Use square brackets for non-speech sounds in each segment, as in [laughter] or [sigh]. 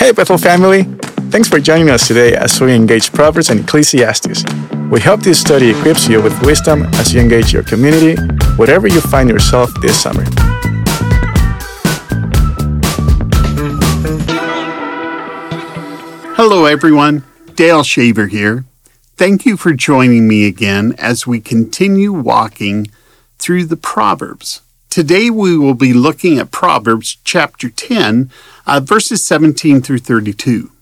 Hey, Bethel family! Thanks for joining us today as we engage Proverbs and Ecclesiastes. We hope this study equips you with wisdom as you engage your community, wherever you find yourself this summer. Hello, everyone. Dale Shaver here. Thank you for joining me again as we continue walking through the Proverbs. Today we will be looking at Proverbs chapter 10, uh, verses 17 through 32.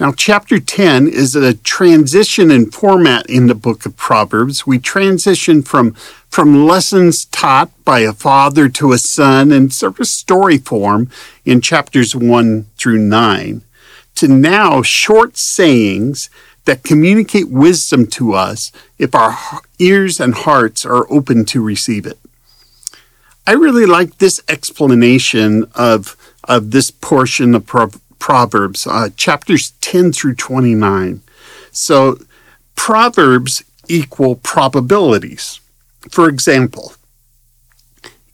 Now, chapter 10 is a transition in format in the book of Proverbs. We transition from, from lessons taught by a father to a son in sort of story form in chapters 1 through 9 to now short sayings that communicate wisdom to us if our ears and hearts are open to receive it. I really like this explanation of, of this portion of Proverbs, uh, chapters 10 through 29. So, Proverbs equal probabilities. For example,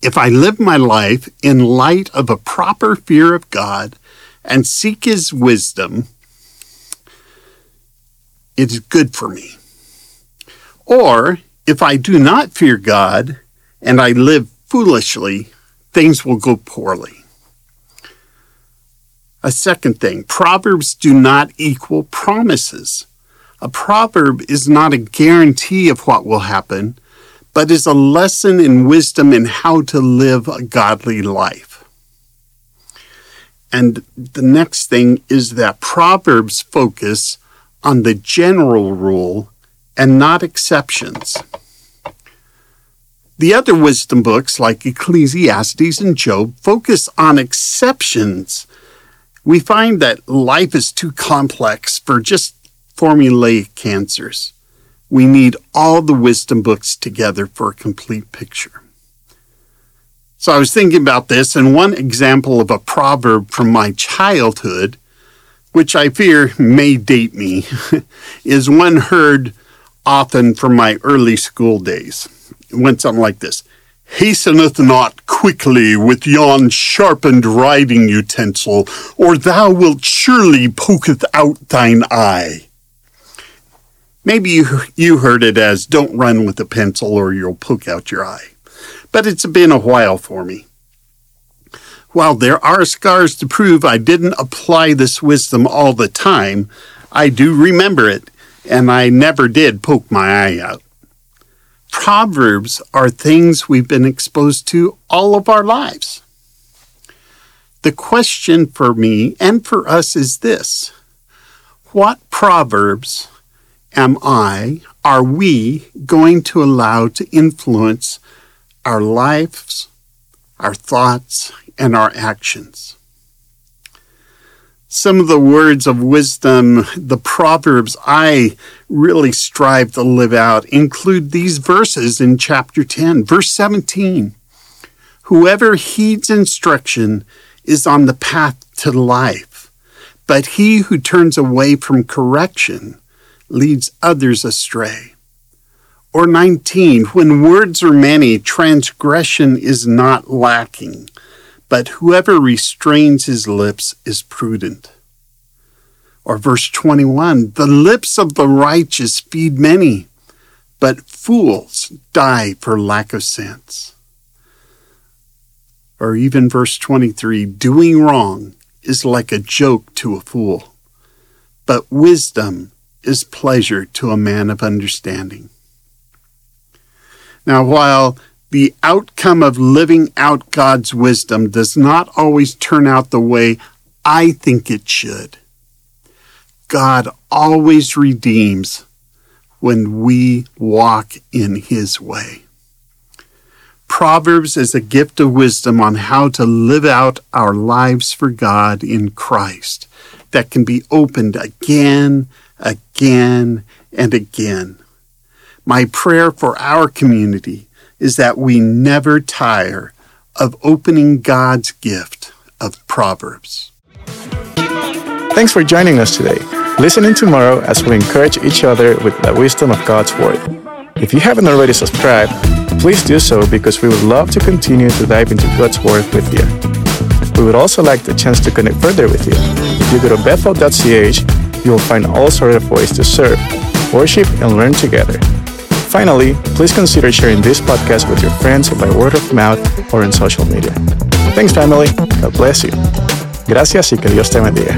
if I live my life in light of a proper fear of God and seek His wisdom, it is good for me. Or if I do not fear God and I live foolishly, things will go poorly. A second thing Proverbs do not equal promises. A proverb is not a guarantee of what will happen, but is a lesson in wisdom in how to live a godly life. And the next thing is that Proverbs focus on the general rule and not exceptions. The other wisdom books, like Ecclesiastes and Job, focus on exceptions. We find that life is too complex for just formulaic answers. We need all the wisdom books together for a complete picture. So I was thinking about this, and one example of a proverb from my childhood, which I fear may date me, [laughs] is one heard often from my early school days. Went something like this Hasteneth not quickly with yon sharpened writing utensil, or thou wilt surely poketh out thine eye. Maybe you, you heard it as don't run with a pencil or you'll poke out your eye. But it's been a while for me. While there are scars to prove I didn't apply this wisdom all the time, I do remember it, and I never did poke my eye out. Proverbs are things we've been exposed to all of our lives. The question for me and for us is this What Proverbs am I, are we going to allow to influence our lives, our thoughts, and our actions? Some of the words of wisdom, the proverbs I really strive to live out include these verses in chapter 10, verse 17. Whoever heeds instruction is on the path to life, but he who turns away from correction leads others astray. Or 19, when words are many, transgression is not lacking but whoever restrains his lips is prudent. Or verse 21 The lips of the righteous feed many, but fools die for lack of sense. Or even verse 23 Doing wrong is like a joke to a fool, but wisdom is pleasure to a man of understanding. Now, while the outcome of living out God's wisdom does not always turn out the way I think it should. God always redeems when we walk in His way. Proverbs is a gift of wisdom on how to live out our lives for God in Christ that can be opened again, again, and again. My prayer for our community is that we never tire of opening God's gift of Proverbs. Thanks for joining us today. Listen in tomorrow as we encourage each other with the wisdom of God's Word. If you haven't already subscribed, please do so because we would love to continue to dive into God's Word with you. We would also like the chance to connect further with you. If you go to bethel.ch, you will find all sorts of ways to serve, worship, and learn together. Finally, please consider sharing this podcast with your friends by word of mouth or in social media. Thanks, family. God bless you. Gracias y que Dios te bendiga.